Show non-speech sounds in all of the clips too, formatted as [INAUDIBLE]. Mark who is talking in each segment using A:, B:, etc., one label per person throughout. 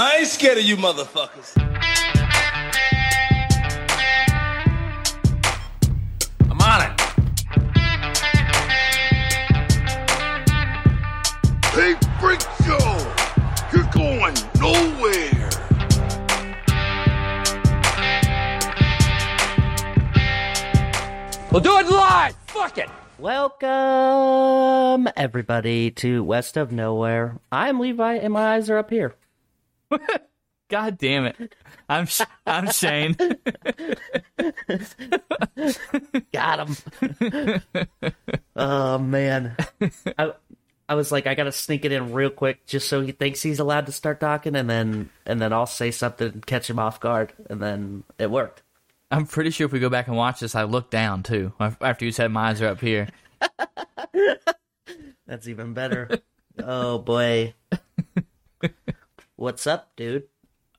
A: I ain't scared of you motherfuckers. I'm on it.
B: Hey, Freak Show! You're going nowhere!
C: We'll do it live. Fuck it.
D: Welcome, everybody, to West of Nowhere. I'm Levi, and my eyes are up here. [LAUGHS]
E: God damn it. I'm Sh- I'm Shane. [LAUGHS]
D: Got him. [LAUGHS] oh man, I I was like, I gotta sneak it in real quick, just so he thinks he's allowed to start talking, and then and then I'll say something and catch him off guard, and then it worked.
E: I'm pretty sure if we go back and watch this, I look down too. After you said my eyes are up here.
D: That's even better. oh boy, what's up, dude?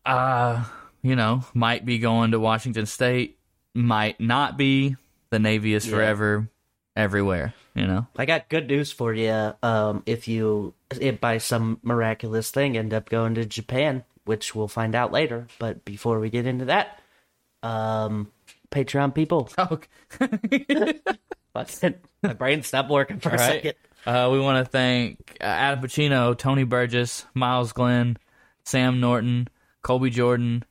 E: Uh, you know, might be going to Washington State, might not be. The Navy is
D: Yeah.
E: forever everywhere, you know.
D: I got good news for you. Um, if you, if by some miraculous thing, end up going to Japan, which we'll find out later. But before we get into that, um, Patreon people, [LAUGHS]
E: Oh, [LAUGHS]
D: my brain stopped working for a second.
E: Uh, we want to thank uh, Adam Pacino, Tony Burgess, Miles Glenn, Sam Norton, Colby Jordan,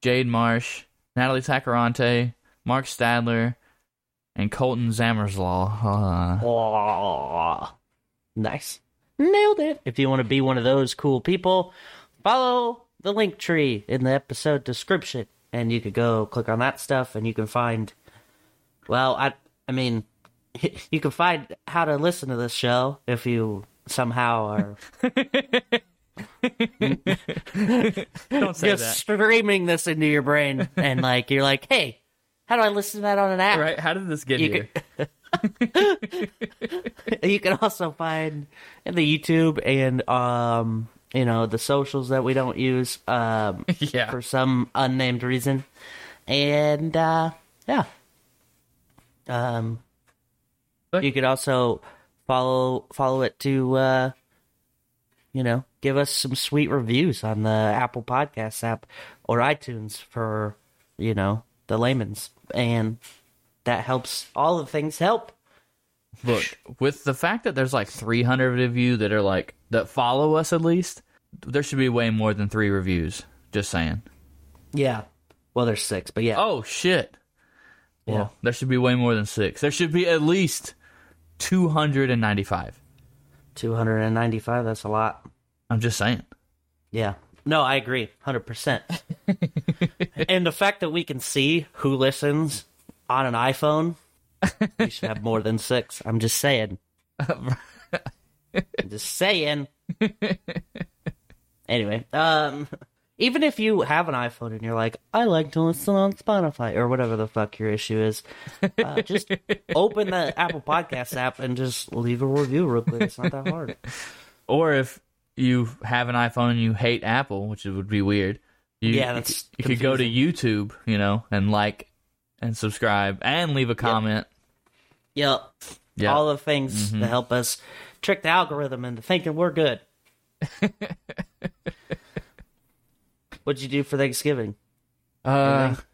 E: Jade Marsh, Natalie Tacarante, Mark Stadler, and Colton Zammerslaw. Uh,
D: Aw. nice, nailed it. If you want to be one of those cool people, follow the link tree in the episode description, and you could go click on that stuff, and you can find. Well, I, I mean, [LAUGHS] you can find how to listen to this show if you somehow are [LAUGHS] [LAUGHS]
E: don't say
D: just streaming this into your brain, and like you're like, hey, how do I listen to that on an app?
E: Right? How did this get
D: You
E: here? [LAUGHS]
D: you can also find in the YouTube and um you know the socials that we don't use um [LAUGHS]
E: yeah.
D: for some unnamed reason. And uh yeah. Um you could also follow follow it to uh you know, give us some sweet reviews on the Apple Podcasts app or iTunes for, you know, the layman's and that helps all the things help.
E: Look, with the fact that there's like 300 of you that are like that follow us at least, there should be way more than three reviews. Just saying.
D: Yeah. Well, there's six, but yeah.
E: Oh shit. Well,
D: Yeah.
E: there should be way more than six. There should be at least 295.
D: 295 that's a lot.
E: I'm just saying.
D: yeah. No i agree 100% [LAUGHS] and the fact that we can see who listens on an iphone we should have more than six. I'm just saying. [LAUGHS] I'm just saying. Anyway um even if you have an iphone and you're like i like to listen on spotify or whatever the fuck your issue is uh, just [LAUGHS] open the apple podcast app and just leave a review real quick it's not that hard [LAUGHS]
E: Or if you have an iPhone and you hate Apple, which would be weird. You,
D: Yeah, that's
E: you could go to YouTube, you know, and like and subscribe and leave a comment.
D: Yep.
E: Yeah.
D: All the things to help us trick the algorithm into thinking we're good. [LAUGHS] What'd you do for Thanksgiving?
E: Uh,
D: Anything?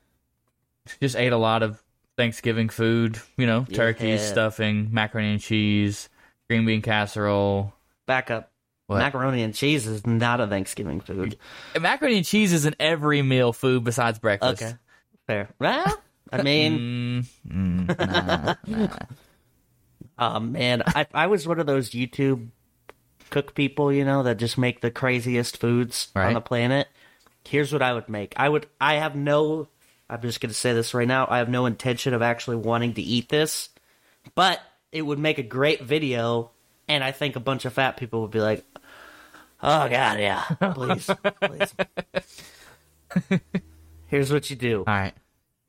E: just ate a lot of Thanksgiving food, you know, turkey,
D: Yeah.
E: stuffing, macaroni and cheese, green bean casserole.
D: Back up.
E: What?
D: Macaroni and cheese is not a Thanksgiving food.
E: Macaroni and cheese is an every meal food besides breakfast.
D: Okay. Fair. Well, I mean, [LAUGHS]
E: Mm, mm, nah, nah. [LAUGHS]
D: oh man, I I was one of those YouTube cook people, you know, that just make the craziest foods on the planet. Here's what I would make. I would I have no I'm just going to say this right now. I have no intention of actually wanting to eat this, but it would make a great video and I think a bunch of fat people would be like, "Oh god, yeah. Please. please." [LAUGHS] Here's what you do
E: All right.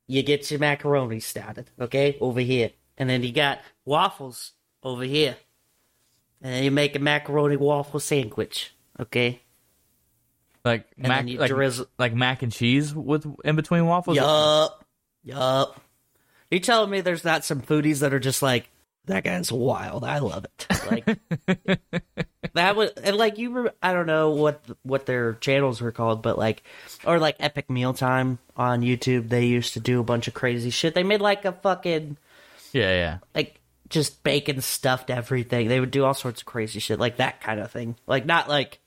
D: you get your macaroni started, okay, over here. And then you got waffles over here. And then you make a macaroni waffle sandwich, okay?
E: Like
D: And
E: mac, like,
D: drizzle-
E: like mac and cheese with in between waffles.
D: Yup. Yup. You telling me there's not some foodies that are just like, that guy's wild. I love it. Like [LAUGHS] that was and like you. Re- I don't know what what their channels were called, but like or like Epic Mealtime on YouTube. They used to do a bunch of crazy shit. They made like a fucking
E: Yeah, yeah.
D: like just bacon stuffed everything. They would do all sorts of crazy shit, like that kind of thing. Like not like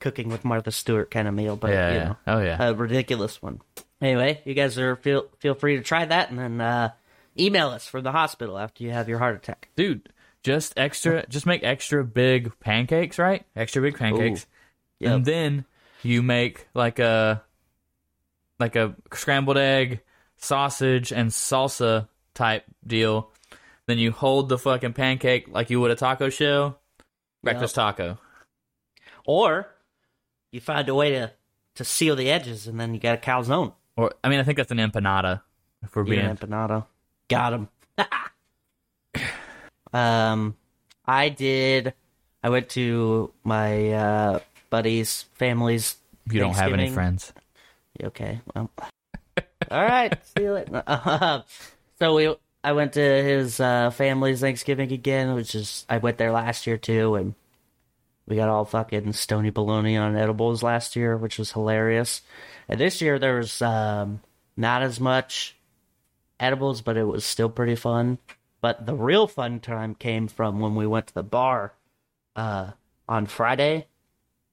D: cooking with Martha Stewart kind of meal, but
E: Yeah,
D: you
E: yeah.
D: know,
E: Oh, yeah.
D: a ridiculous one. Anyway, you guys are feel feel free to try that, and then uh, email us from the hospital after you have your heart attack.
E: Dude, just extra [LAUGHS] just make extra big pancakes, right? Extra big pancakes.
D: Yep.
E: And then you make like a like a scrambled egg, sausage and salsa type deal. Then you hold the fucking pancake like you would a taco shell. Breakfast taco.
D: Or you find a way to to seal the edges, and then you got a calzone.
E: Or I mean I think that's an empanada if we're
D: Being
E: being
D: an empanada. Got him. [LAUGHS] um, I did. I went to my uh, buddy's family's.
E: you don't have any friends.
D: Okay. Well. [LAUGHS] All right. See you later. [LAUGHS] So we, I went to his uh, family's Thanksgiving again, which is I went there last year too, and we got all fucking stony baloney on edibles last year, which was hilarious. And this year there was um, not as much edibles, but it was still pretty fun. But the real fun time came from when we went to the bar uh, on Friday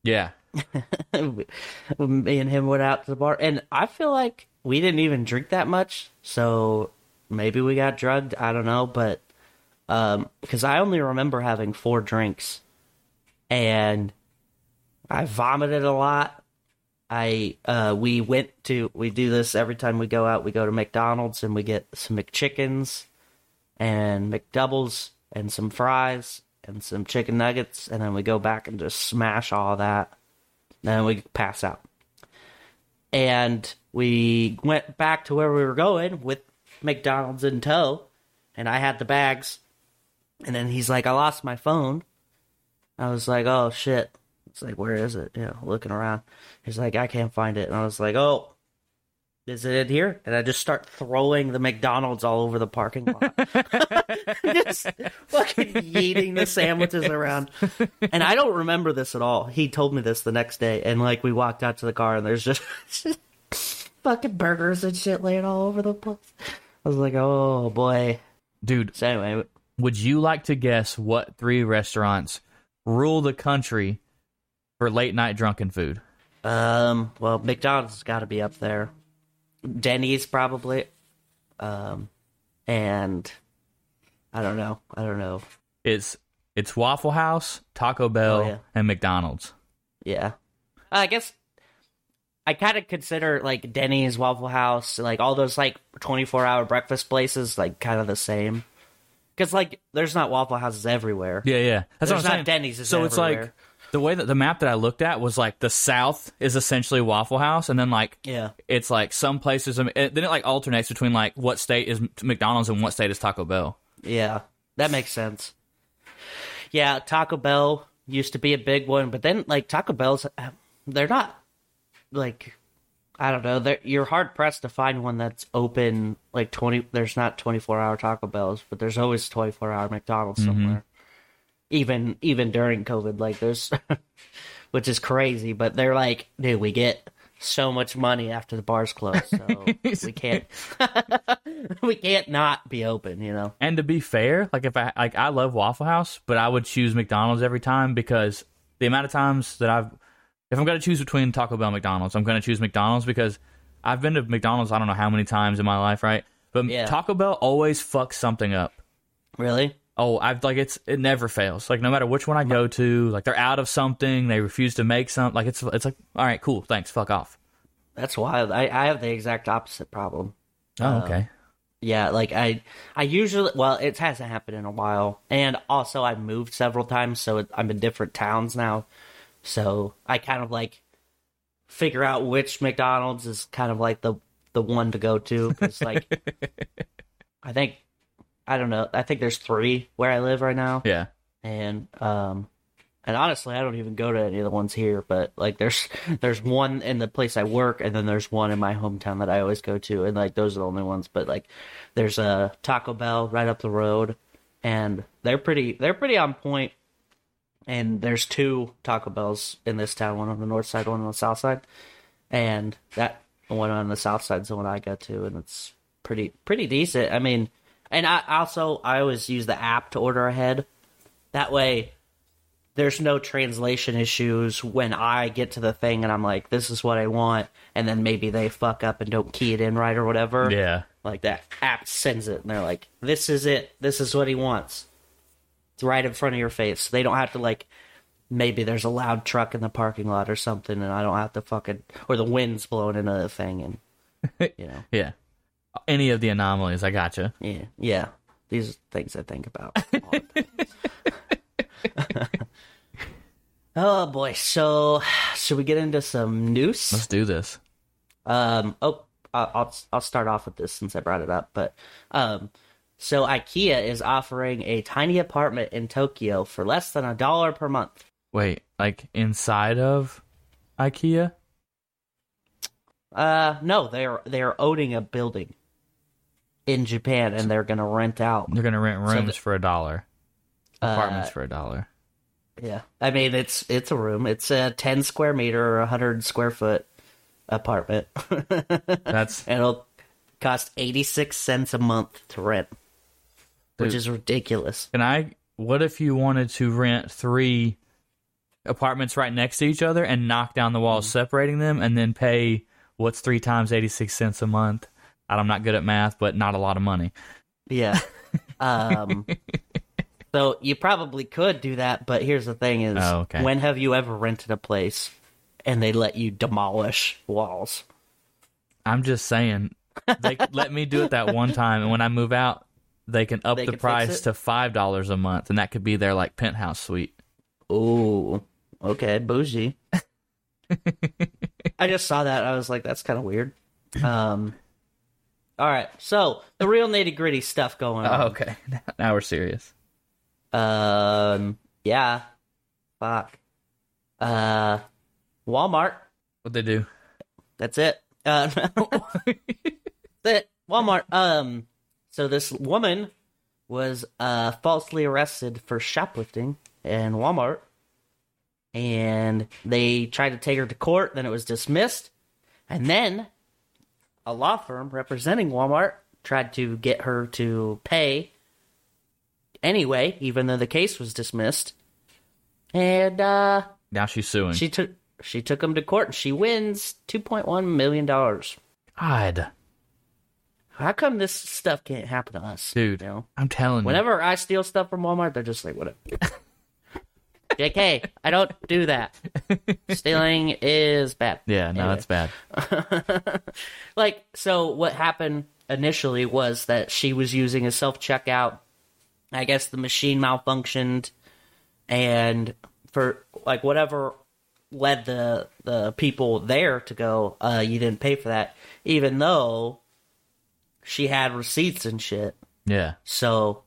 E: Yeah. [LAUGHS]
D: me and him went out to the bar, and I feel like we didn't even drink that much. So maybe we got drugged. I don't know, but um, because I only remember having four drinks, and I vomited a lot. I uh, we went to we do this every time we go out. We go to McDonald's and we get some McChickens and McDoubles and some fries and some chicken nuggets, and then we go back and just smash all that. Then we pass out. And we went back to where we were going with McDonald's in tow, and I had the bags. And then he's like, I lost my phone. I was like, oh shit. It's like, where is it? You know, looking around. He's like, I can't find it. And I was like, oh, is it in here? And I just start throwing the McDonald's all over the parking lot. [LAUGHS] [LAUGHS] just fucking yeeting the sandwiches around. And I don't remember this at all. He told me this the next day. And like, we walked out to the car and there's just [LAUGHS] fucking burgers and shit laying all over the place. I was like, oh boy.
E: Dude,
D: So anyway,
E: would you like to guess what three restaurants rule the country for late night drunken food?
D: um, well, McDonald's has got to be up there. Denny's probably. Um, and I don't know. I don't know.
E: It's it's Waffle House, Taco Bell,
D: Oh, yeah.
E: and McDonald's.
D: Yeah. I guess I kind of consider like Denny's, Waffle House, like all those like 24 hour breakfast places, like kind of the same. Because like there's not Waffle Houses everywhere.
E: Yeah, yeah. That's
D: There's
E: what I'm
D: not
E: saying.
D: Denny's is
E: so it's like the way that the map that I looked at was like the South is essentially Waffle House, and then like
D: Yeah.
E: it's like some places. I mean, it, then it like alternates between like what state is McDonald's and what state is Taco Bell.
D: Yeah. That makes sense. Yeah, Taco Bell used to be a big one, but then like Taco Bell's they're not like I don't know, they're, you're hard pressed to find one that's open like 20 there's not 24-hour Taco Bells, but there's always 24-hour McDonald's mm-hmm. somewhere. Even even during COVID like there's [LAUGHS] which is crazy, but they're like, dude, we get so much money after the bars close, so [LAUGHS] we can't [LAUGHS] we can't not be open, you know.
E: And to be fair, like if I like I love Waffle House, but I would choose McDonald's every time because the amount of times that I've if I'm gonna choose between Taco Bell and McDonald's, I'm gonna choose McDonald's because I've been to McDonald's I don't know how many times in my life, right? But
D: Yeah.
E: Taco Bell always fucks something up.
D: Really?
E: Oh, I've like it's it never fails. Like no matter which one I go to, like they're out of something, they refuse to make something. Like it's it's like all right, cool, thanks, fuck off.
D: That's wild. I, I have the exact opposite problem.
E: Oh, uh, okay.
D: Yeah, like I I usually well, it hasn't happened in a while, and also I've moved several times, so it, I'm in different towns now. So I kind of like figure out which McDonald's is kind of like the the one to go to because like [LAUGHS] I think I don't know. I think there's three where I live right now,
E: Yeah.
D: and um and honestly i don't even go to any of the ones here but like there's there's one in the place i work and then there's one in my hometown that i always go to and like those are the only ones but like there's a taco bell right up the road and they're pretty they're pretty on point. And there's two Taco Bells in this town, one on the north side, one on the south side, and that one on the south side is the one I go to, and it's pretty pretty decent. I mean, and I also I always use the app to order ahead. That way, there's no translation issues when I get to the thing and I'm like, this is what I want, and then maybe they fuck up and don't key it in right or whatever.
E: Yeah.
D: Like that app sends it and they're like, this is it. This is what he wants. Right in front of your face. They don't have to like maybe there's a loud truck in the parking lot or something and I don't have to fucking or the wind's blowing into the thing and [LAUGHS] you know.
E: Yeah. Any of the anomalies, I gotcha.
D: Yeah. Yeah. These are things I think about. [LAUGHS] oh boy. So should we get into some news?
E: Let's do this.
D: Um. Oh, I'll I'll start off with this since I brought it up. But um, so IKEA is offering a tiny apartment in Tokyo for less than a dollar per month.
E: Wait, like inside of IKEA?
D: Uh, no, they're they're owning a building in Japan and they're gonna rent out.
E: They're gonna rent rooms
D: the-
E: for a dollar. Apartments
D: Uh,
E: for a dollar.
D: Yeah, I mean it's it's a room. It's a ten square meter or a hundred square foot apartment, [LAUGHS]
E: That's
D: and it'll cost eighty six cents a month to rent, which is ridiculous.
E: Can I? What if you wanted to rent three apartments right next to each other and knock down the walls separating them, and then pay what's three times eighty six cents a month? I'm not good at math, but not a lot of money.
D: Yeah. [LAUGHS] Um, so you probably could do that, but here's the thing: is
E: Oh, okay.
D: when have you ever rented a place and they let you demolish walls?
E: I'm just saying, they [LAUGHS] let me do it that one time, and when I move out, they can up
D: They
E: the
D: can
E: price to five dollars a month, and that could be their like penthouse suite.
D: Oh, okay, bougie. I just saw that. I was like, that's kind of weird. Um, all right, so the real nitty gritty stuff going on.
E: Oh, okay, [LAUGHS] now we're serious.
D: Um, yeah, fuck. Uh, Walmart.
E: What they do?
D: That's it. Uh, [LAUGHS] that's it. Walmart. Um, so this woman was uh falsely arrested for shoplifting in Walmart, and they tried to take her to court. Then it was dismissed, and then a law firm representing Walmart tried to get her to pay anyway, even though the case was dismissed. And uh,
E: Now she's suing.
D: she took she took him to court and she wins two point one million dollars.
E: God,
D: How come this stuff can't happen to us,
E: dude,
D: You know,
E: I'm telling you.
D: whenever I steal stuff from Walmart, they're just like, "Whatever." [LAUGHS] Jk, I don't do that. Stealing is bad.
E: Yeah, no,
D: Anyway.
E: that's bad. [LAUGHS]
D: like so what happened initially was that she was using a self checkout i guess the machine malfunctioned and for like whatever led the the people there to go uh you didn't pay for that even though she had receipts and shit
E: Yeah,
D: so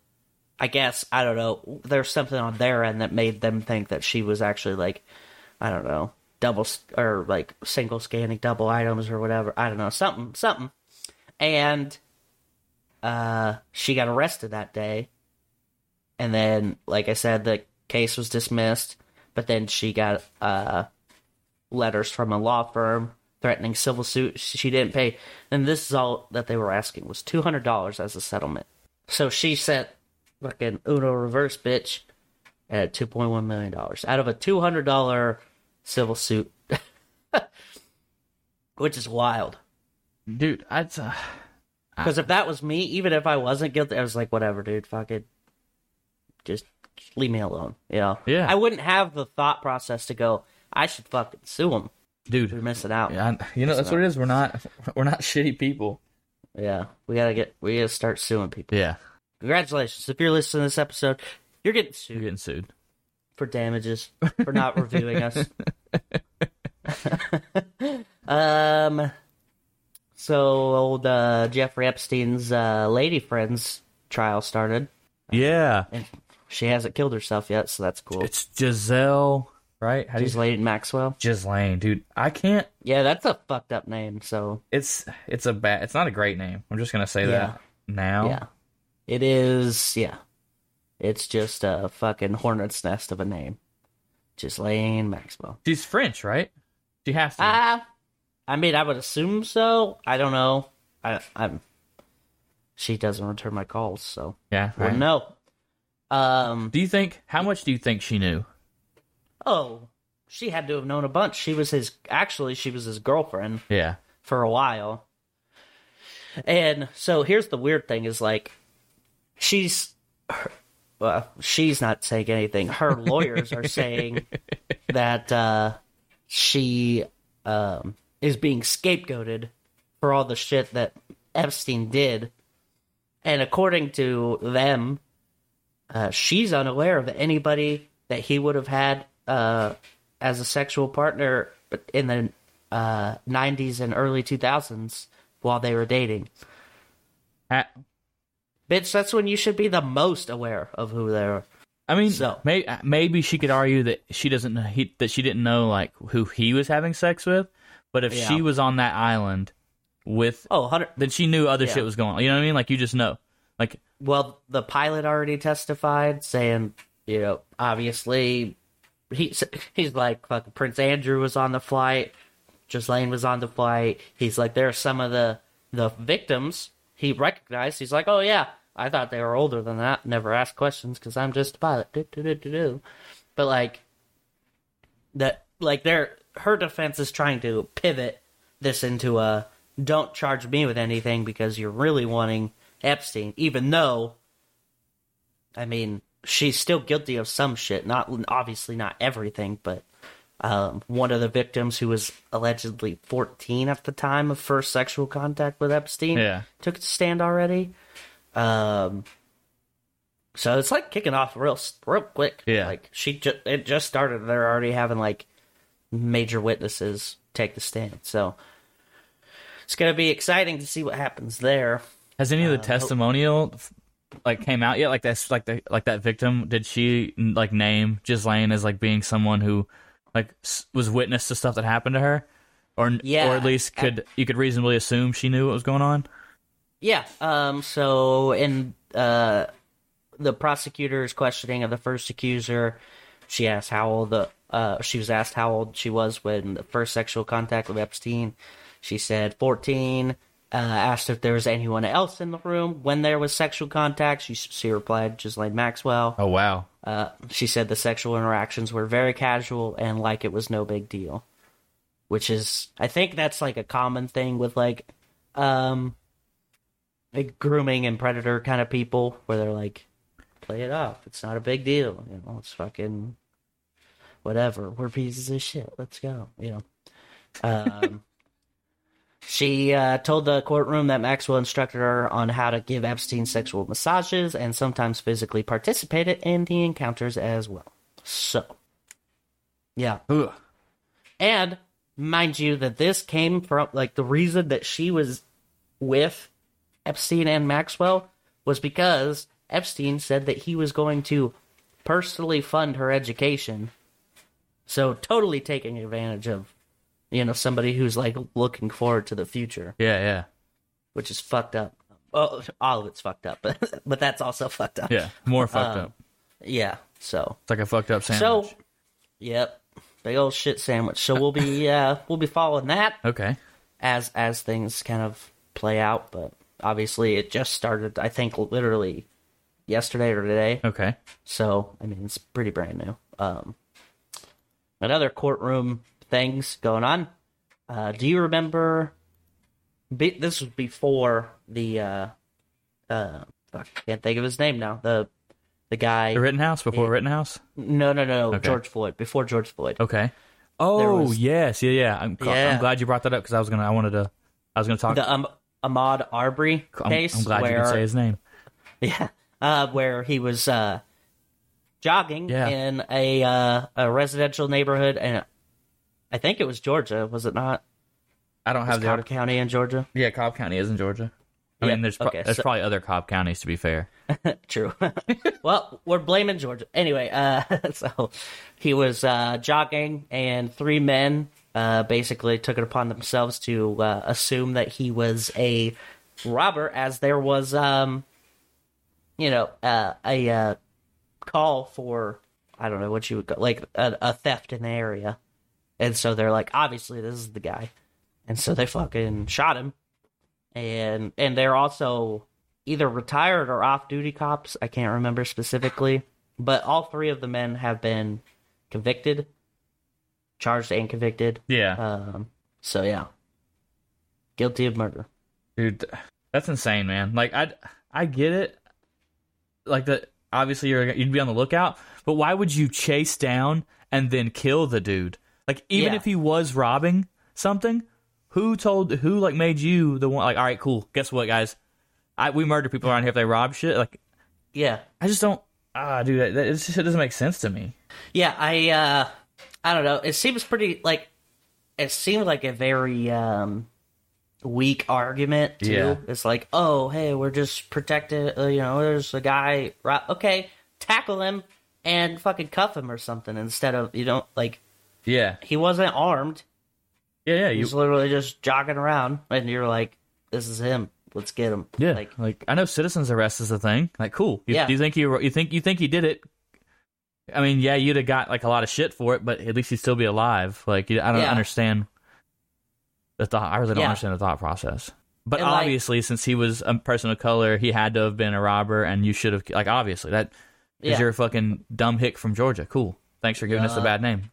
D: I guess I don't know. There's something on their end that made them think that she was actually like, I don't know, double or like single scanning double items or whatever. I don't know, something, something. And uh, she got arrested that day. And then, like I said, the case was dismissed. But then she got uh, letters from a law firm threatening civil suit. She didn't pay, and this is all that they were asking was two hundred dollars as a settlement. So she sent fucking Uno reverse bitch at two point one million dollars out of a two hundred dollar civil suit, [LAUGHS] which is wild.
E: dude, I'd. Uh,
D: Because if that was me, even if I wasn't guilty, I was like, whatever, dude, fuck it, just leave me alone. You know?
E: Yeah.
D: I wouldn't have the thought process to go, I should fucking sue him. We're missing out. Yeah,
E: you know that's what it is. We're not, [LAUGHS] we're not shitty people.
D: Yeah, we gotta get, we gotta start suing people.
E: Yeah,
D: Congratulations, if you're listening to this episode, you're getting
E: you're
D: sued
E: getting sued.
D: for damages for not [LAUGHS] reviewing us. [LAUGHS] um, so old uh, Jeffrey Epstein's uh, lady friend's trial started,
E: Yeah,
D: and she hasn't killed herself yet, so that's cool.
E: it's Giselle, right? How do you
D: She's Lady Maxwell.
E: Ghislaine, dude. I can't.
D: Yeah, that's a fucked up name. So
E: It's it's a bad. It's not a great name. I'm just gonna say
D: Yeah.
E: that now.
D: yeah, it is. Yeah, It's just a fucking hornet's nest of a name. Ghislaine Maxwell.
E: She's French, right? She has to.
D: Ah, I mean, I would assume so. I don't know. I, I'm. She doesn't return my calls, so
E: yeah. Right.
D: know. Um.
E: Do you think? How much do you think she knew?
D: Oh, she had to have known a bunch. She was his. Actually, she was his girlfriend
E: Yeah.
D: for a while. And so here's the weird thing: is like, she's. her- Well, she's not saying anything. Her [LAUGHS] lawyers are saying that uh, she um, is being scapegoated for all the shit that Epstein did. And according to them, uh, she's unaware of anybody that he would have had uh, as a sexual partner in the uh, 90s and early 2000s while they were dating. Bitch, that's when you should be the most aware of who they are.
E: I mean,
D: So-
E: may, maybe she could argue that she doesn't he, that she didn't know like who he was having sex with, but if
D: Yeah.
E: she was on that island with,
D: Oh, 100.
E: then she knew other
D: Yeah.
E: shit was going on. You know what I mean? Like you just know. Like
D: Well, the pilot already testified, saying, you know, obviously, he's he's like, fucking Prince Andrew was on the flight, Ghislaine was on the flight. He's like, there are some of the the victims he recognized. He's like, oh yeah, I thought they were older than that. Never asked questions because I'm just a pilot. Do, do, do. But like that, like their her defense is trying to pivot this into a don't charge me with anything because you're really wanting Epstein, even though, I mean, she's still guilty of some shit. Not obviously not everything, but um, one of the victims who was allegedly 14 at the time of first sexual contact with Epstein
E: Yeah.
D: took a stand already. Um, so it's like kicking off real real quick.
E: Yeah.
D: like she just it just started. They're already having like major witnesses take the stand. So it's gonna be exciting to see what happens there.
E: has any of the testimonial f- like came out yet? Like that's like the like that victim. Did she like name Ghislaine as like being someone who like was witness to stuff that happened to her, or
D: Yeah.
E: or at least could you could reasonably assume she knew what was going on?
D: Yeah. Um. So in uh, the prosecutor's questioning of the first accuser, she asked how old the uh she was asked how old she was when the first sexual contact with Epstein. She said fourteen. Uh, asked if there was anyone else in the room when there was sexual contact. She she replied, Ghislaine Maxwell.
E: Oh wow.
D: Uh, she said the sexual interactions were very casual and like it was no big deal, which is I think that's like a common thing with like um like grooming and predator kind of people where they're like play it off. It's not a big deal, you know. It's fucking whatever. We're pieces of shit. Let's go, you know. Um She uh, told the courtroom that Maxwell instructed her on how to give Epstein sexual massages and sometimes physically participated in the encounters as well. So, yeah.
E: Ugh.
D: And mind you, that this came from like the reason that she was with Epstein and Maxwell was because Epstein said that he was going to personally fund her education. So, totally taking advantage of, you know, somebody who's like looking forward to the future,
E: Yeah, yeah,
D: which is fucked up. Oh, all of it's fucked up, [LAUGHS] but but that's also fucked up.
E: yeah. More fucked
D: Um,
E: up.
D: Yeah. So,
E: It's like a fucked up sandwich.
D: so, yep, big old shit sandwich. So we'll be [LAUGHS] uh we'll be following that
E: okay.
D: as as things kind of play out. But obviously, it just started. I think literally yesterday or today.
E: Okay.
D: So I mean, it's pretty brand new. Um, another courtroom things going on. Uh, do you remember? Be, this was before the. Uh, uh, fuck, can't think of his name now. The the guy.
E: The Rittenhouse before Rittenhouse.
D: No, no, no, no.
E: Okay.
D: George Floyd. Before George Floyd.
E: Okay. Oh
D: was-
E: yes, yeah, yeah. I'm,
D: Yeah.
E: I'm glad you brought that up because I was gonna. I wanted to. I was gonna talk.
D: The um, Ahmaud Arbery
E: I'm,
D: case.
E: I'm glad
D: where,
E: you can say his name. [LAUGHS]
D: Yeah, uh, where he was uh, jogging
E: Yeah.
D: in a uh, a residential neighborhood, and I think it was Georgia, was it not?
E: I don't have the
D: Cobb. County in Georgia.
E: Yeah, Cobb County is in Georgia. I
D: Yeah,
E: mean, there's pro-
D: okay,
E: there's
D: so-
E: probably other Cobb counties to be fair. [LAUGHS]
D: True. [LAUGHS] well, we're blaming Georgia anyway. Uh, [LAUGHS] so he was uh, jogging, and three men uh, basically took it upon themselves to uh, assume that he was a robber, as there was, um, you know, uh, a uh, call for I don't know what you would call like a, a theft in the area, and so they're like, obviously this is the guy, and so they fucking shot him, and and they're also either retired or off duty cops. I can't remember specifically, but all three of the men have been convicted, charged and convicted.
E: Yeah,
D: Um, so yeah, guilty of murder.
E: dude, that's insane, man. Like I, I get it. Like the obviously you're you'd be on the lookout, but why would you chase down and then kill the dude? Like even
D: Yeah.
E: if he was robbing something, who told who like made you the one? Like all right, cool. Guess what, guys? I we murder people around here if they rob shit. Like
D: Yeah,
E: I just don't. Ah, dude, that, that, it just it doesn't make sense to me.
D: Yeah, I uh I don't know. It seems pretty like it seemed like a very um weak argument too.
E: Yeah.
D: It's like, "Oh, hey, we're just protected, uh, you know, there's a guy right okay, tackle him and fucking cuff him or something instead of, you know, like
E: Yeah,
D: he wasn't armed.
E: yeah, yeah.
D: He was literally just jogging around and you're like, this is him. Let's get him.
E: yeah.
D: Like
E: Like, I know citizens arrest is a thing. Like cool. You,
D: Yeah.
E: you think you you think you think he did it? I mean, yeah, you'd have got like a lot of shit for it, but at least he'd still be alive. Like I don't
D: Yeah.
E: understand the thought. I really don't
D: Yeah.
E: understand the thought process. But
D: And, like-
E: obviously, since he was a person of color, he had to have been a robber, and you should have like obviously that because
D: Yeah.
E: you're a fucking dumb hick from Georgia. Cool. Thanks for giving us a
D: Uh,
E: bad name.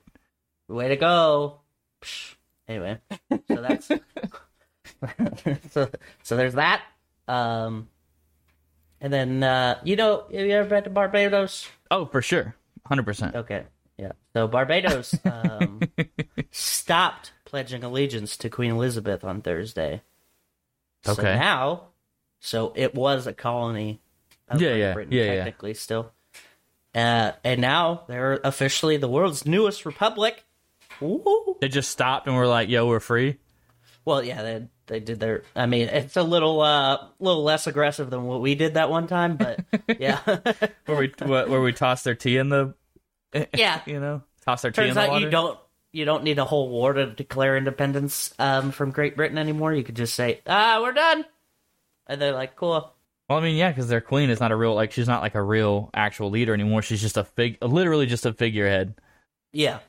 D: Way to go. Psh. Anyway, so that's [LAUGHS] so so there's that. Um and then uh you know have you ever been to Barbados?
E: Oh, for sure, hundred percent.
D: Okay. Yeah. So Barbados um [LAUGHS] stopped pledging allegiance to Queen Elizabeth on Thursday. So
E: Okay.
D: now so it was a colony of
E: Yeah,
D: Great
E: yeah,
D: Britain
E: yeah, yeah.
D: technically still. Uh and now they're officially the world's newest republic. Woo!
E: They just stopped and were like, "Yo, we're free."
D: Well, yeah, they they did their. I mean, it's a little uh, little less aggressive than what we did that one time, but [LAUGHS] yeah, [LAUGHS]
E: Where we where where we tossed their tea in the [LAUGHS]
D: yeah.
E: you know toss their tea
D: Turns
E: in the
D: out
E: water.
D: you don't you don't need a whole war to declare independence um, from Great Britain anymore. You could just say, ah, we're done, and they're like, cool.
E: Well, I mean, yeah, because their queen is not a real like she's not like a real actual leader anymore. She's just a fig, literally just a figurehead.
D: Yeah.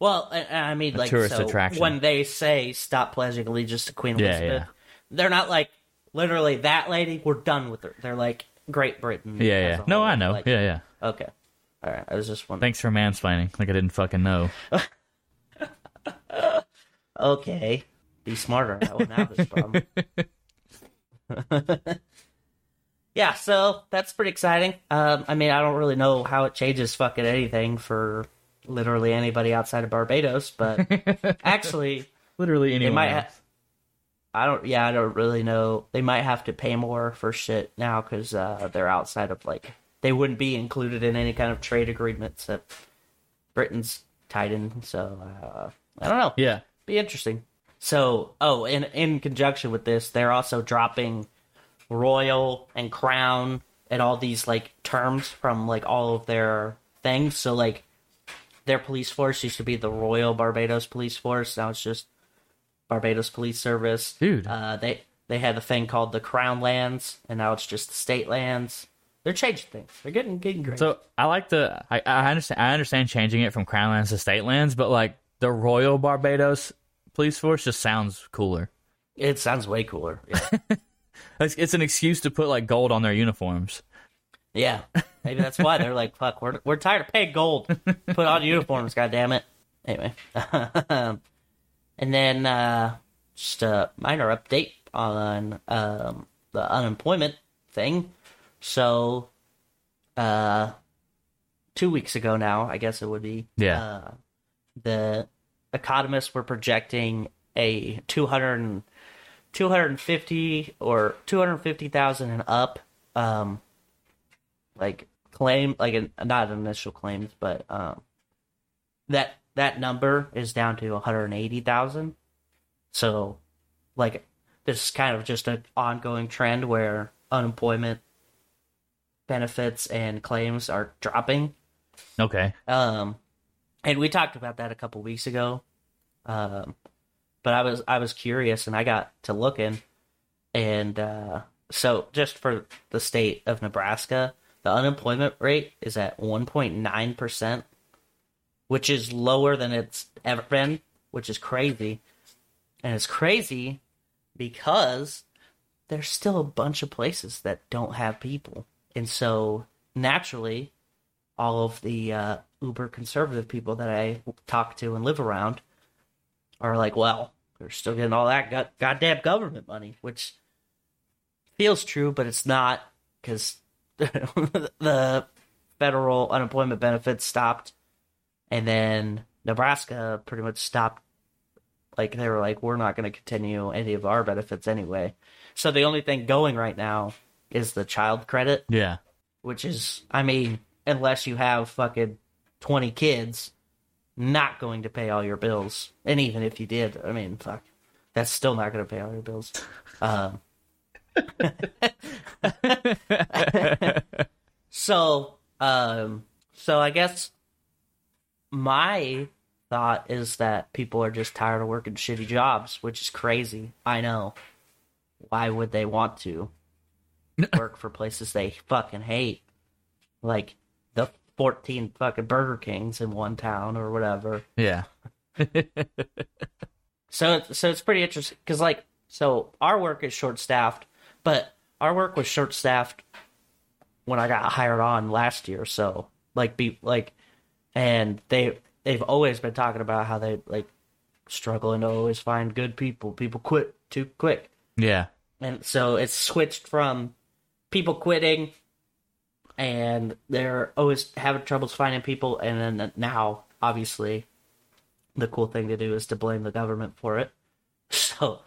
D: Well, and, and I mean, like,
E: tourist
D: so
E: attraction.
D: when they say stop pledging allegiance to Queen
E: Yeah,
D: Elizabeth,
E: yeah.
D: they're not like literally that lady. We're done with her. They're like Great Britain.
E: Yeah,
D: as
E: yeah.
D: a
E: No,
D: whole.
E: I know.
D: Like,
E: yeah, yeah.
D: Okay. All right. I was just wondering.
E: Thanks for mansplaining. Like I didn't fucking know. [LAUGHS]
D: Okay. Be smarter. I wouldn't have this problem. yeah, so that's pretty exciting. Um, I mean, I don't really know how it changes fucking anything for literally anybody outside of Barbados, but [LAUGHS] actually,
E: Literally anyone.
D: might ha- I don't. Yeah, I don't really know. They might have to pay more for shit now because uh, they're outside of like they wouldn't be included in any kind of trade agreements that Britain's tied in. So uh, I don't know
E: yeah.
D: be interesting. So, oh, in in conjunction with this, they're also dropping royal and crown and all these like terms from like all of their things. So, like their police force used to be the Royal Barbados Police Force. Now it's just Barbados Police Service.
E: Dude.
D: uh, they they had a thing called the Crown Lands, and now it's just the state lands. They're changing things. They're getting getting great.
E: So I like the I, I understand I understand changing it from crown lands to state lands, but like the Royal Barbados Police Force just sounds cooler.
D: it sounds way cooler. Yeah. [LAUGHS]
E: It's, it's an excuse to put like gold on their uniforms.
D: Yeah, maybe that's why they're like, "Fuck, we're we're tired of paying gold. Put on uniforms, God damn it." Anyway, [LAUGHS] and then uh, just a minor update on um, the unemployment thing. So, uh, two weeks ago now, I guess it would be.
E: Yeah.
D: Uh, the economists were projecting a 200, 250 or 250,000 and up um like claim like an, not initial claims but um that that number is down to 180,000 so like this is kind of just an ongoing trend where unemployment benefits and claims are dropping
E: Okay.
D: um, and we talked about that a couple weeks ago. Um, but I was I was curious, and I got to looking, and uh, so just for the state of Nebraska, the unemployment rate is at 1.9%, which is lower than it's ever been, which is crazy. And it's crazy because there's still a bunch of places that don't have people. And so naturally, all of the uh, uber conservative people that I talk to and live around are like, well, they're still getting all that go- goddamn government money, which feels true, but it's not because [LAUGHS] the federal unemployment benefits stopped, and then Nebraska pretty much stopped. Like they were like, we're not going to continue any of our benefits anyway. So the only thing going right now is the child credit,
E: Yeah.
D: which is, I mean, unless you have fucking twenty kids, not going to pay all your bills. And even if you did, I mean, fuck, that's still not going to pay all your bills. Um, so, um, so I guess my thought is that people are just tired of working shitty jobs, which is crazy. I know. Why would they want to [LAUGHS] work for places they fucking hate? Like the 14 fucking Burger Kings in one town or whatever.
E: Yeah. [LAUGHS]
D: So so it's pretty interesting because like so our work is short staffed, but our work was short staffed when I got hired on last year. So like be like, and they they've always been talking about how they like struggling to always find good people. People quit too quick,
E: Yeah.
D: and so it's switched from people quitting, and they're always having troubles finding people, and then now obviously the cool thing to do is to blame the government for it. [LAUGHS] So,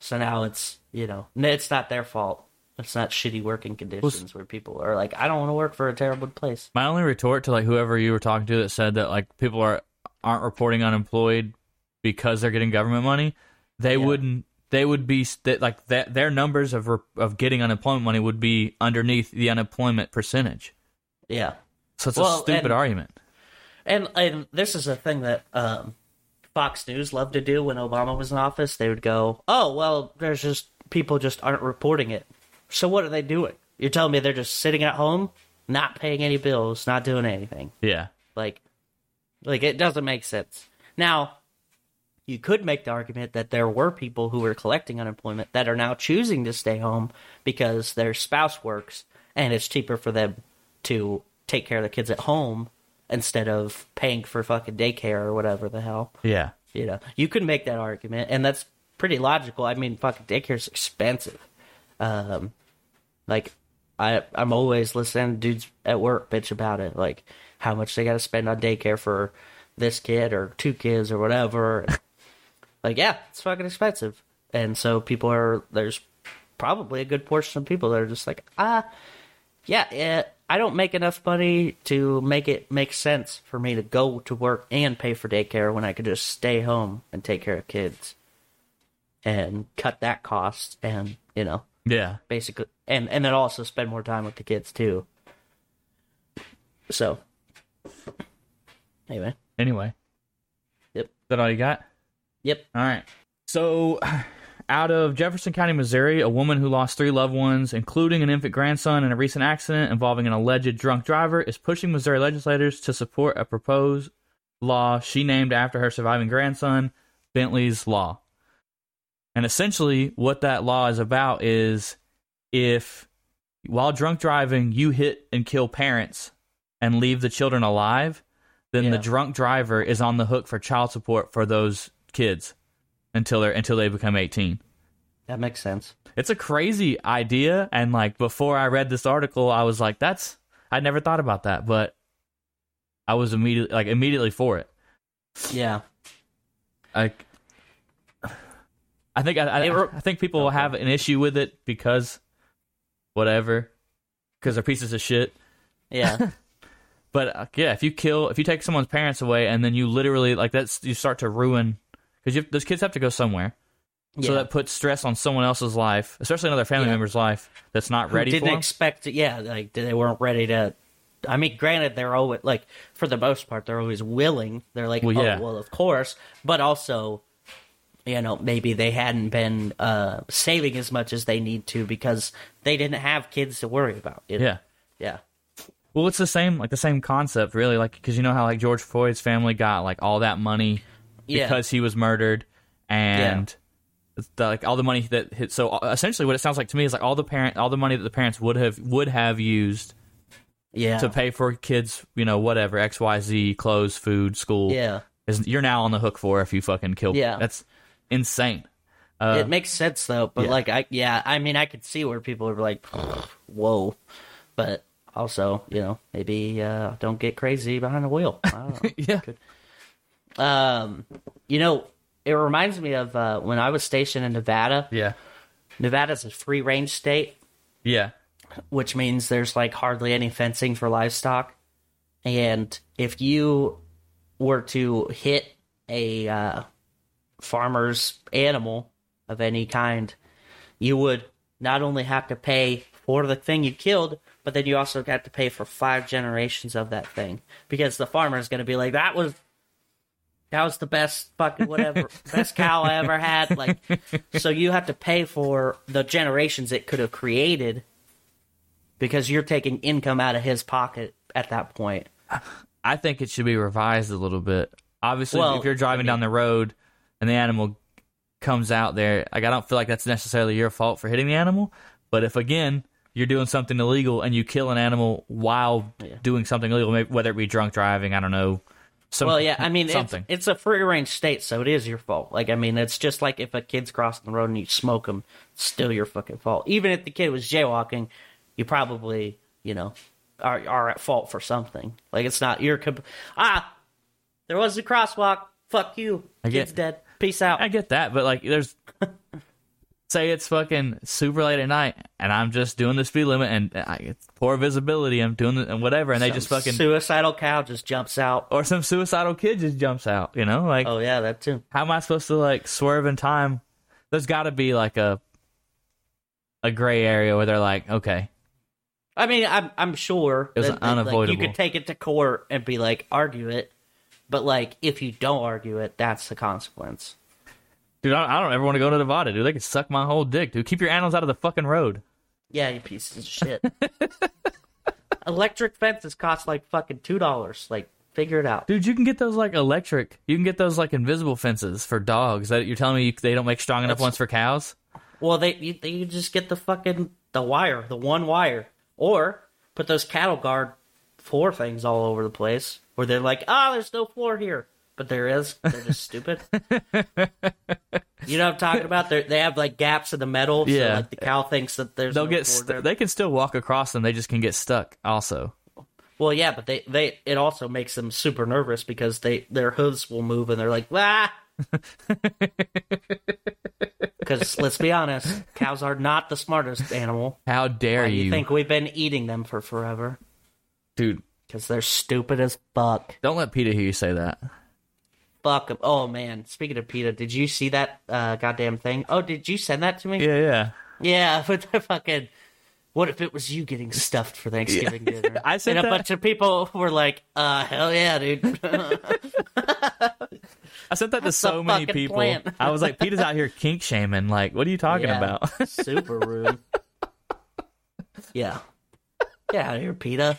D: so now it's you know it's not their fault. It's not shitty working conditions where people are like, I don't want to work for a terrible place.
E: My only retort to like whoever you were talking to that said that like people are aren't reporting unemployed because they're getting government money, they
D: Yeah.
E: wouldn't. They would be st- like that. Their numbers of re- of getting unemployment money would be underneath the unemployment percentage.
D: Yeah,
E: So it's
D: Well,
E: a stupid
D: and-
E: argument.
D: and and this is a thing that um, Fox News loved to do when Obama was in office. They would go, "Oh well, there's just people just aren't reporting it." So what are they doing? You're telling me they're just sitting at home, not paying any bills, not doing anything?
E: Yeah.
D: Like, like it doesn't make sense. Now, you could make the argument that there were people who were collecting unemployment that are now choosing to stay home because their spouse works and it's cheaper for them to take care of the kids at home instead of paying for fucking daycare or whatever the hell.
E: Yeah.
D: You know, you could make that argument, and that's pretty logical. I mean, fucking daycare's expensive. Um, like, I I'm always listening to dudes at work bitch about it, like how much they got to spend on daycare for this kid or two kids or whatever. [LAUGHS] like, yeah, it's fucking expensive, and so people are there's probably a good portion of people that are just like, ah, yeah, yeah, I don't make enough money to make it make sense for me to go to work and pay for daycare when I could just stay home and take care of kids and cut that cost and, you know,
E: Yeah.
D: basically and and then also spend more time with the kids too. So anyway,
E: Anyway.
D: Yep.
E: Is that all you got?
D: yep.
E: All right. So, out of Jefferson County, Missouri, a woman who lost three loved ones, including an infant grandson, in a recent accident involving an alleged drunk driver, is pushing Missouri legislators to support a proposed law she named after her surviving grandson, Bentley's Law. And essentially, what that law is about is if, while drunk driving, you hit and kill parents and leave the children alive, then the drunk driver is on the hook for child support for those kids until they until they become 18.
D: That makes sense.
E: It's a crazy idea and like before I read this article I was like that's I never thought about that but I was immediately like immediately for it.
D: Yeah.
E: Like I think I, I, I think people will have an issue with it because whatever because they're pieces of shit.
D: Yeah. [LAUGHS] [LAUGHS]
E: But uh, yeah, if you kill, if you take someone's parents away, and then you literally like that's you start to ruin because those kids have to go somewhere. So that puts stress on someone else's life, especially another family
D: Yeah.
E: member's life that's not ready.
D: who didn't
E: for
D: expect it. Yeah, like they weren't ready to. I mean, granted, they're always like for the most part, they're always willing. They're like,
E: Well,
D: oh, well, of course, but also, you know, maybe they hadn't been uh, saving as much as they need to because they didn't have kids to worry about. you know?
E: yeah.
D: yeah.
E: Well, it's the same, like the same concept, really. Like, because you know how like George Floyd's family got like all that money
D: Yeah.
E: because he was murdered, and the, like all the money that hit. So uh, essentially, what it sounds like to me is like all the parent, all the money that the parents would have would have used
D: yeah.
E: to pay for kids, you know, whatever X, Y, Z, clothes, food, school.
D: yeah.
E: is you're now on the hook for if you fucking kill.
D: Yeah.
E: that's insane. Uh,
D: it makes sense though, but
E: yeah.
D: like I yeah, I mean I could see where people are like, [SIGHS] "Whoa," but also you know maybe uh, don't get crazy behind the wheel. I don't know. [LAUGHS]
E: yeah,
D: um, you know, it reminds me of uh, when I was stationed in Nevada.
E: yeah,
D: Nevada's a free range state,
E: yeah,
D: which means there's like hardly any fencing for livestock. And if you were to hit a uh, farmer's animal of any kind, you would not only have to pay for the thing you killed, but then you also got to pay for five generations of that thing because the farmer is going to be like, "That was." That was the best fucking whatever best cow I ever had. Like, so you have to pay for the generations it could have created because you're taking income out of his pocket at that point.
E: I think it should be revised a little bit. Obviously,
D: Well,
E: if you're driving
D: I mean-
E: down the road and the animal comes out there, like I don't feel like that's necessarily your fault for hitting the animal. But if again you're doing something illegal and you kill an animal while doing something illegal, maybe, whether it be drunk driving, I don't know. Some,
D: Well, yeah, I mean, it's,
E: something.
D: it's a free range state, so it is your fault. Like, I mean, it's just like if a kid's crossing the road and you smoke them, it's still your fucking fault. Even if the kid was jaywalking, you probably, you know, are are at fault for something. Like, it's not your comp- ah, there was a crosswalk. Fuck you.
E: I get-
D: Kid's dead. Peace out.
E: I get that, but like, there's [LAUGHS] say it's fucking super late at night, and I'm just doing the speed limit, and I, it's poor visibility. I'm doing the, and whatever, and they just fucking
D: suicidal cow just jumps out.
E: or some suicidal kid just jumps out. You know, like
D: Oh yeah, that too.
E: how am I supposed to like swerve in time? There's got to be like a a gray area where they're like, okay,
D: I mean, I'm I'm sure
E: It was
D: that, that, like, you could take it to court and be like, argue it, but like if you don't argue it, that's the consequence.
E: Dude, I, I don't ever want to go to Nevada, dude. They can suck my whole dick, dude. Keep your animals out of the fucking road.
D: Yeah, you pieces of shit. [LAUGHS] Electric fences cost like fucking two dollars. Like, figure it out.
E: Dude, you can get those like electric. You can get those like invisible fences for dogs. That you're telling me you, they don't make strong enough
D: That's-
E: ones for cows?
D: Well, they you, you just get the fucking the wire, the one wire, or put those cattle guard floor things all over the place where they're like, oh, there's no floor here, but there is. They're just stupid. [LAUGHS] you know what I'm talking about? They they have like gaps in the metal.
E: Yeah.
D: so, like the cow thinks that there's
E: They'll
D: no
E: get. St- they can still walk across them. They just can get stuck. Also,
D: Well, yeah, but they, they it also makes them super nervous because they their hooves will move and they're like ah. Because [LAUGHS] let's be honest, cows are not the smartest animal.
E: how dare
D: Why
E: you,
D: you think we've been eating them for forever?
E: dude?
D: Because they're stupid as fuck.
E: Don't let PETA hear you say that.
D: Fuck. Oh man, speaking of PETA, did you see that uh, goddamn thing? Oh, did you send that to me?
E: Yeah, yeah.
D: Yeah, [LAUGHS] with the fucking. What if it was you getting stuffed for Thanksgiving dinner? [LAUGHS]
E: I sent
D: and a bunch of people were like, "Uh, hell yeah, dude." [LAUGHS]
E: I sent that to
D: That's
E: so many people. I was like, PETA's out here kink shaming. Like, what are you talking
D: Yeah.
E: about?
D: Super rude. yeah. Get out of here, PETA.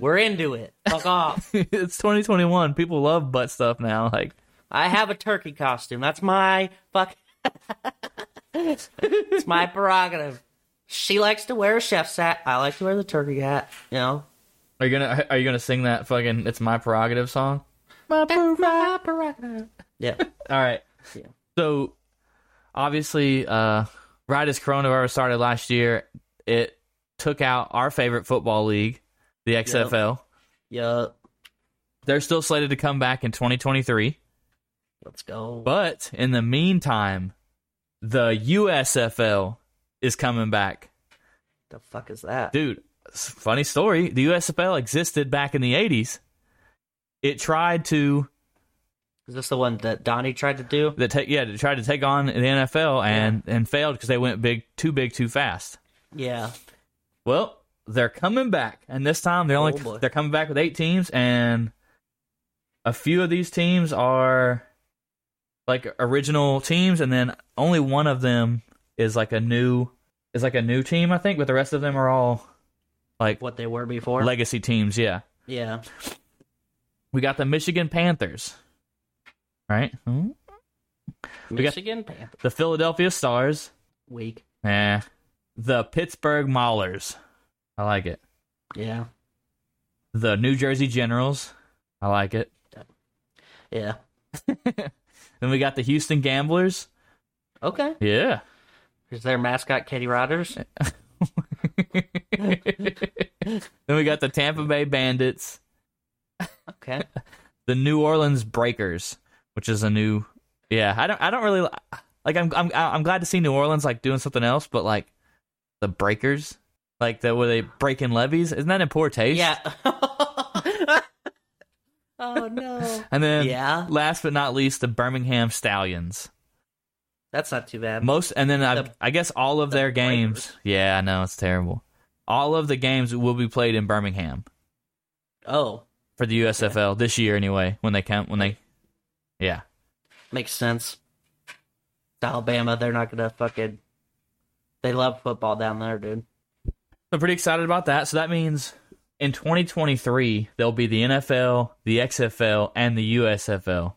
D: We're into it. Fuck [LAUGHS] off.
E: it's 2021. People love butt stuff now. Like,
D: I have a turkey costume. That's my fuck. [LAUGHS] it's my prerogative. She likes to wear a chef's hat. I like to wear the turkey hat. You know.
E: are you gonna are you gonna sing that fucking "It's My Prerogative" song?
D: My prerogative. Yeah.
E: All right.
D: Yeah.
E: So, obviously, uh, right as coronavirus started last year, it took out our favorite football league, the XFL.
D: Yeah.
E: They're still slated to come back in 2023.
D: Let's go.
E: But in the meantime, the USFL is coming back.
D: the fuck is that?
E: Dude, funny story. The USFL existed back in the 80s. It tried to
D: Is this the one that Donnie tried to do?
E: that take yeah, to try to take on the NFL and and failed because they went big too big too fast.
D: Yeah.
E: Well, they're coming back, and this time they're only
D: Oh, boy.
E: they're coming back with eight teams, and a few of these teams are like original teams, and then only one of them is like a new is like a new team, I think, but the rest of them are all like
D: What they were before.
E: legacy teams. Yeah,
D: yeah.
E: we got the Michigan Panthers, right? Hmm?
D: Michigan Panthers.
E: The Philadelphia Stars,
D: Weak.
E: eh? The Pittsburgh Maulers, I like it.
D: Yeah.
E: The New Jersey Generals, I like it.
D: Yeah. [LAUGHS]
E: Then we got the Houston Gamblers,
D: Okay.
E: yeah.
D: Is their mascot Kenny Rogers? [LAUGHS]
E: then we got the Tampa Bay Bandits,
D: Okay. [LAUGHS]
E: the New Orleans Breakers, which is a new. Yeah, I don't. I don't really like. I'm. I'm. I'm glad to see New Orleans like doing something else, but like the Breakers, like the where they breaking levees, isn't that in poor taste?
D: Yeah. [LAUGHS] oh no.
E: And then,
D: Yeah.
E: last but not least, the Birmingham Stallions.
D: That's not too bad.
E: Most, and then I,
D: The-
E: I guess all of
D: the
E: their games.
D: Breakers.
E: Yeah, I know it's terrible. All of the games will be played in Birmingham
D: oh,
E: for the USFL this year, anyway. When they come, when they, yeah.
D: makes sense. Alabama, they're not gonna fucking. They love football down there, dude.
E: I'm pretty excited about that. So that means in 2023 there'll be the NFL, the XFL, and the USFL.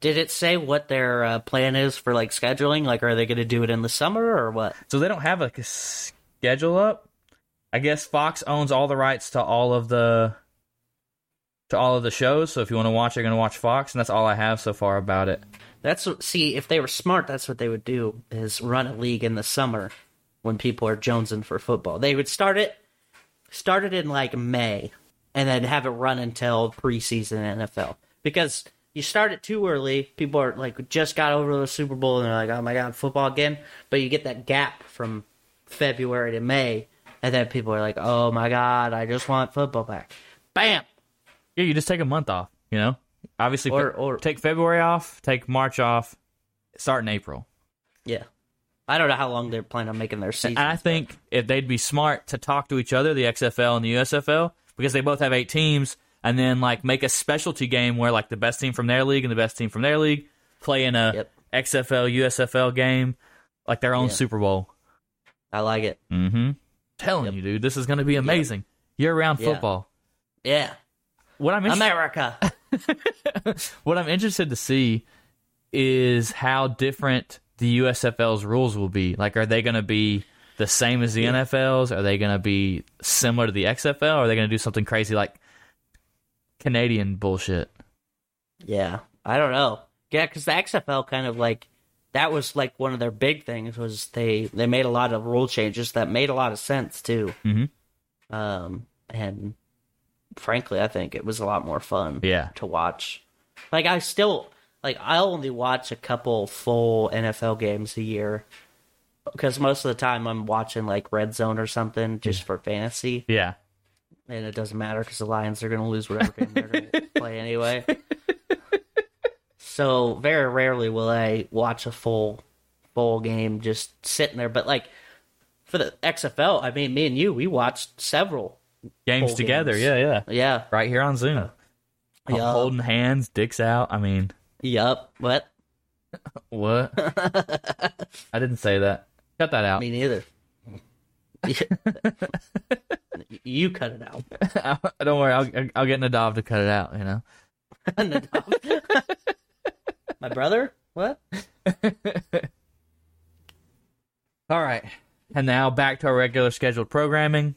D: Did it say what their uh, plan is for like scheduling? Like, are they gonna do it in the summer or what?
E: So they don't have like a schedule up. I guess Fox owns all the rights to all of the to all of the shows. So if you want to watch, you're going to watch Fox, and that's all I have so far about it.
D: That's see if they were smart. That's what they would do: is run a league in the summer when people are jonesing for football. They would start it, start it in like May, and then have it run until preseason NFL. Because you start it too early, people are like just got over the Super Bowl and they're like, "Oh my god, football again!" But you get that gap from February to May, and then people are like, "Oh my god, I just want football back." Bam.
E: Yeah, you just take a month off. You know, obviously,
D: Or- or-
E: take February off, take March off, start in April.
D: Yeah. I don't know how long they're planning on making their season.
E: I think if they'd be smart to talk to each other, the XFL and the USFL, because they both have eight teams, and then like make a specialty game where like the best team from their league and the best team from their league play in a
D: Yep.
E: XFL USFL game, like their own
D: Yeah.
E: Super Bowl.
D: I like it.
E: Mm-hmm. Telling
D: Yep.
E: you, dude, this is going to be amazing. Year-round
D: Yeah.
E: football.
D: Yeah.
E: What I'm interested,
D: America. [LAUGHS]
E: what I'm interested to see is how different the USFL's rules will be. Like, are they going to be the same as the NFL's? Are they going to be similar to the XFL? Or are they going to do something crazy like Canadian bullshit?
D: Yeah, I don't know. Yeah, because the XFL kind of like that was like one of their big things was they they made a lot of rule changes that made a lot of sense too.
E: Mhm.
D: Um, and frankly, I think it was a lot more fun.
E: Yeah.
D: to watch. Like I still like I only watch a couple full NFL games a year because most of the time I'm watching like Red Zone or something just for fantasy.
E: Yeah.
D: and it doesn't matter because the Lions are going to lose whatever game they're going [LAUGHS] to play anyway. So very rarely will I watch a full full game just sitting there. But like for the XFL, I mean, me and you, we watched several.
E: Games together.
D: games.
E: Yeah, yeah.
D: Yeah.
E: Right here on Zoom.
D: Yeah.
E: Holding hands, dicks out. I mean,
D: Yup. What?
E: what? I didn't say that. Cut that out.
D: Me neither. [LAUGHS] you cut it out. [LAUGHS]
E: Don't worry. I'll, I'll get Nadav to cut it out, you know? [LAUGHS] Nadav.
D: My brother? What?
E: All right. And now back to our regular scheduled programming.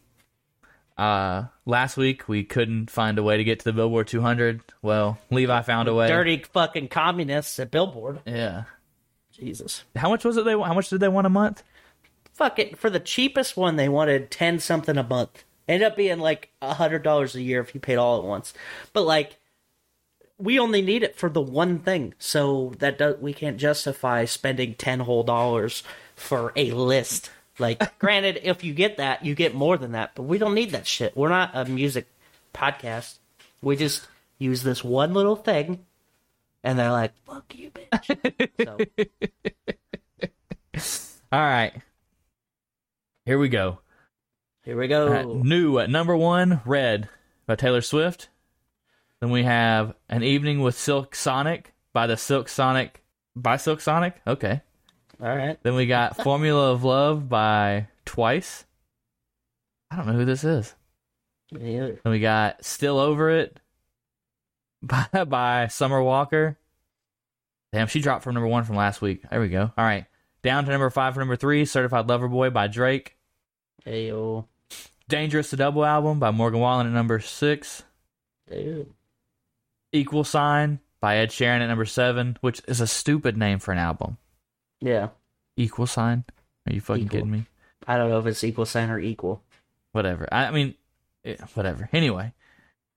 E: Uh, last week we couldn't find a way to get to the Billboard 200. Well, Levi found a way.
D: Dirty fucking communists at Billboard.
E: Yeah.
D: Jesus.
E: How much was it? They how much did they want a month?
D: Fuck it. For the cheapest one, they wanted ten something a month. Ended up being like a hundred dollars a year if you paid all at once. But like, we only need it for the one thing, so that does we can't justify spending ten whole dollars for a list. Like, [LAUGHS] granted, if you get that, you get more than that, but we don't need that shit. We're not a music podcast. We just use this one little thing, and they're like, "Fuck you, bitch." so [LAUGHS]
E: All right. Here we go.
D: here we go.
E: Right, New at number one, Red by Taylor Swift. Then we have An Evening with Silk Sonic by the Silk Sonic by Silk Sonic. Okay.
D: All right.
E: Then we got Formula of Love by Twice. I don't know who this is.
D: Yeah.
E: Then we got Still Over It by, [LAUGHS] by Summer Walker. Damn, she dropped from number one from last week. There we go. All right. Down to number five for number three, Certified Lover Boy by Drake.
D: Ayo.
E: Dangerous, the double album by Morgan Wallen at number six.
D: Dude.
E: Equal Sign by Ed Sheeran at number seven, which is a stupid name for an album.
D: Yeah.
E: Equal Sign? Are you fucking
D: Equal.
E: kidding me?
D: I don't know if it's equal sign or equal.
E: Whatever. I, I mean, eh, whatever. Anyway,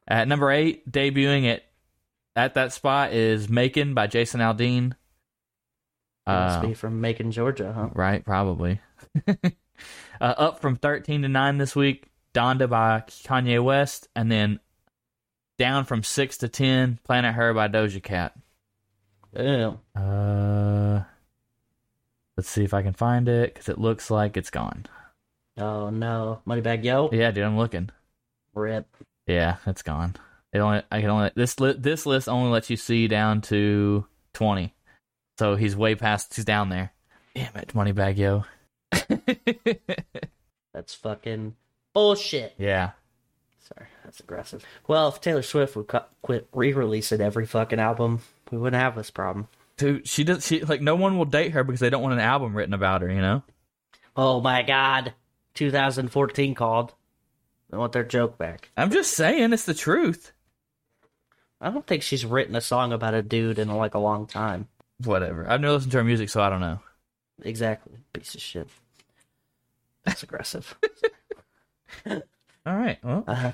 E: at number eight, debuting at at that spot is "Macon" by Jason Aldean.
D: Must
E: Uh,
D: be from Macon, Georgia, huh?
E: right, probably. [LAUGHS] uh, up from thirteen to nine this week, "Donda" by Kanye West, and then down from six to ten, "Planet Her" by Doja Cat.
D: Yeah.
E: Uh, let's see if I can find it because it looks like it's gone.
D: Oh no. Moneybagg Yo.
E: Yeah, dude, I'm looking.
D: Rip.
E: Yeah, it's gone. It only I can only this li- this list only lets you see down to twenty, so he's way past. He's down there. Damn it, Moneybagg Yo. [LAUGHS]
D: That's fucking bullshit.
E: yeah,
D: Sorry, that's aggressive. Well, if Taylor Swift would cu- quit re-releasing every fucking album, we wouldn't have this problem.
E: Dude, she does. She like no one will date her because they don't want an album written about her. You know.
D: Oh my god. 2014 called. I want their joke back.
E: I'm just saying, it's the truth.
D: I don't think she's written a song about a dude in like a long time.
E: Whatever. I've never listened to her music, so I don't know.
D: Exactly. Piece of shit. That's aggressive.
E: All right. Well, [LAUGHS]
D: uh,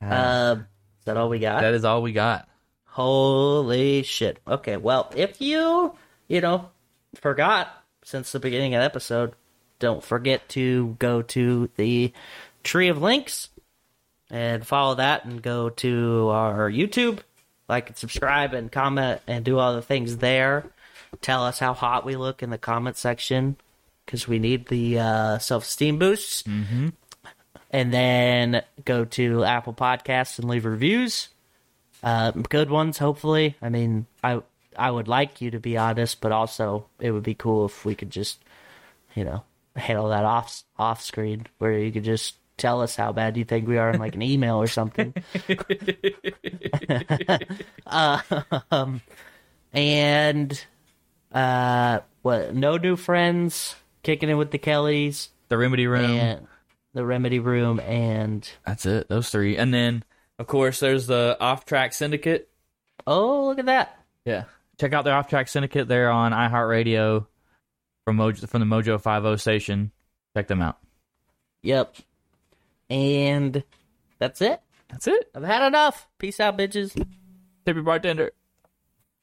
D: is that all we got?
E: that is all we got.
D: Holy shit. Okay, well, if you, you know, forgot since the beginning of the episode, don't forget to go to the Tree of Links and follow that and go to our YouTube, like and subscribe and comment and do all the things there. Tell us how hot we look in the comment section because we need the uh, self esteem boosts. Mm-hmm. And then go to Apple Podcasts and leave reviews uh, good ones, hopefully. I mean, I I would like you to be honest, but also it would be cool if we could just, you know, handle that off off screen where you could just tell us how bad you think we are in like an email or something. uh, [LAUGHS] [LAUGHS] um, and uh, what? No new friends. Kicking it with the Kellys
E: The Remedy Room.
D: and the Remedy Room and
E: That's it. Those three, and then of course there's the Off Track Syndicate.
D: oh look at that.
E: Yeah. Check out their Off Track Syndicate. They're on iHeartRadio from Mojo from the Mojo Five O station. Check them out.
D: Yep. And that's it.
E: That's it.
D: I've had enough. Peace out, bitches.
E: Tip your bartender.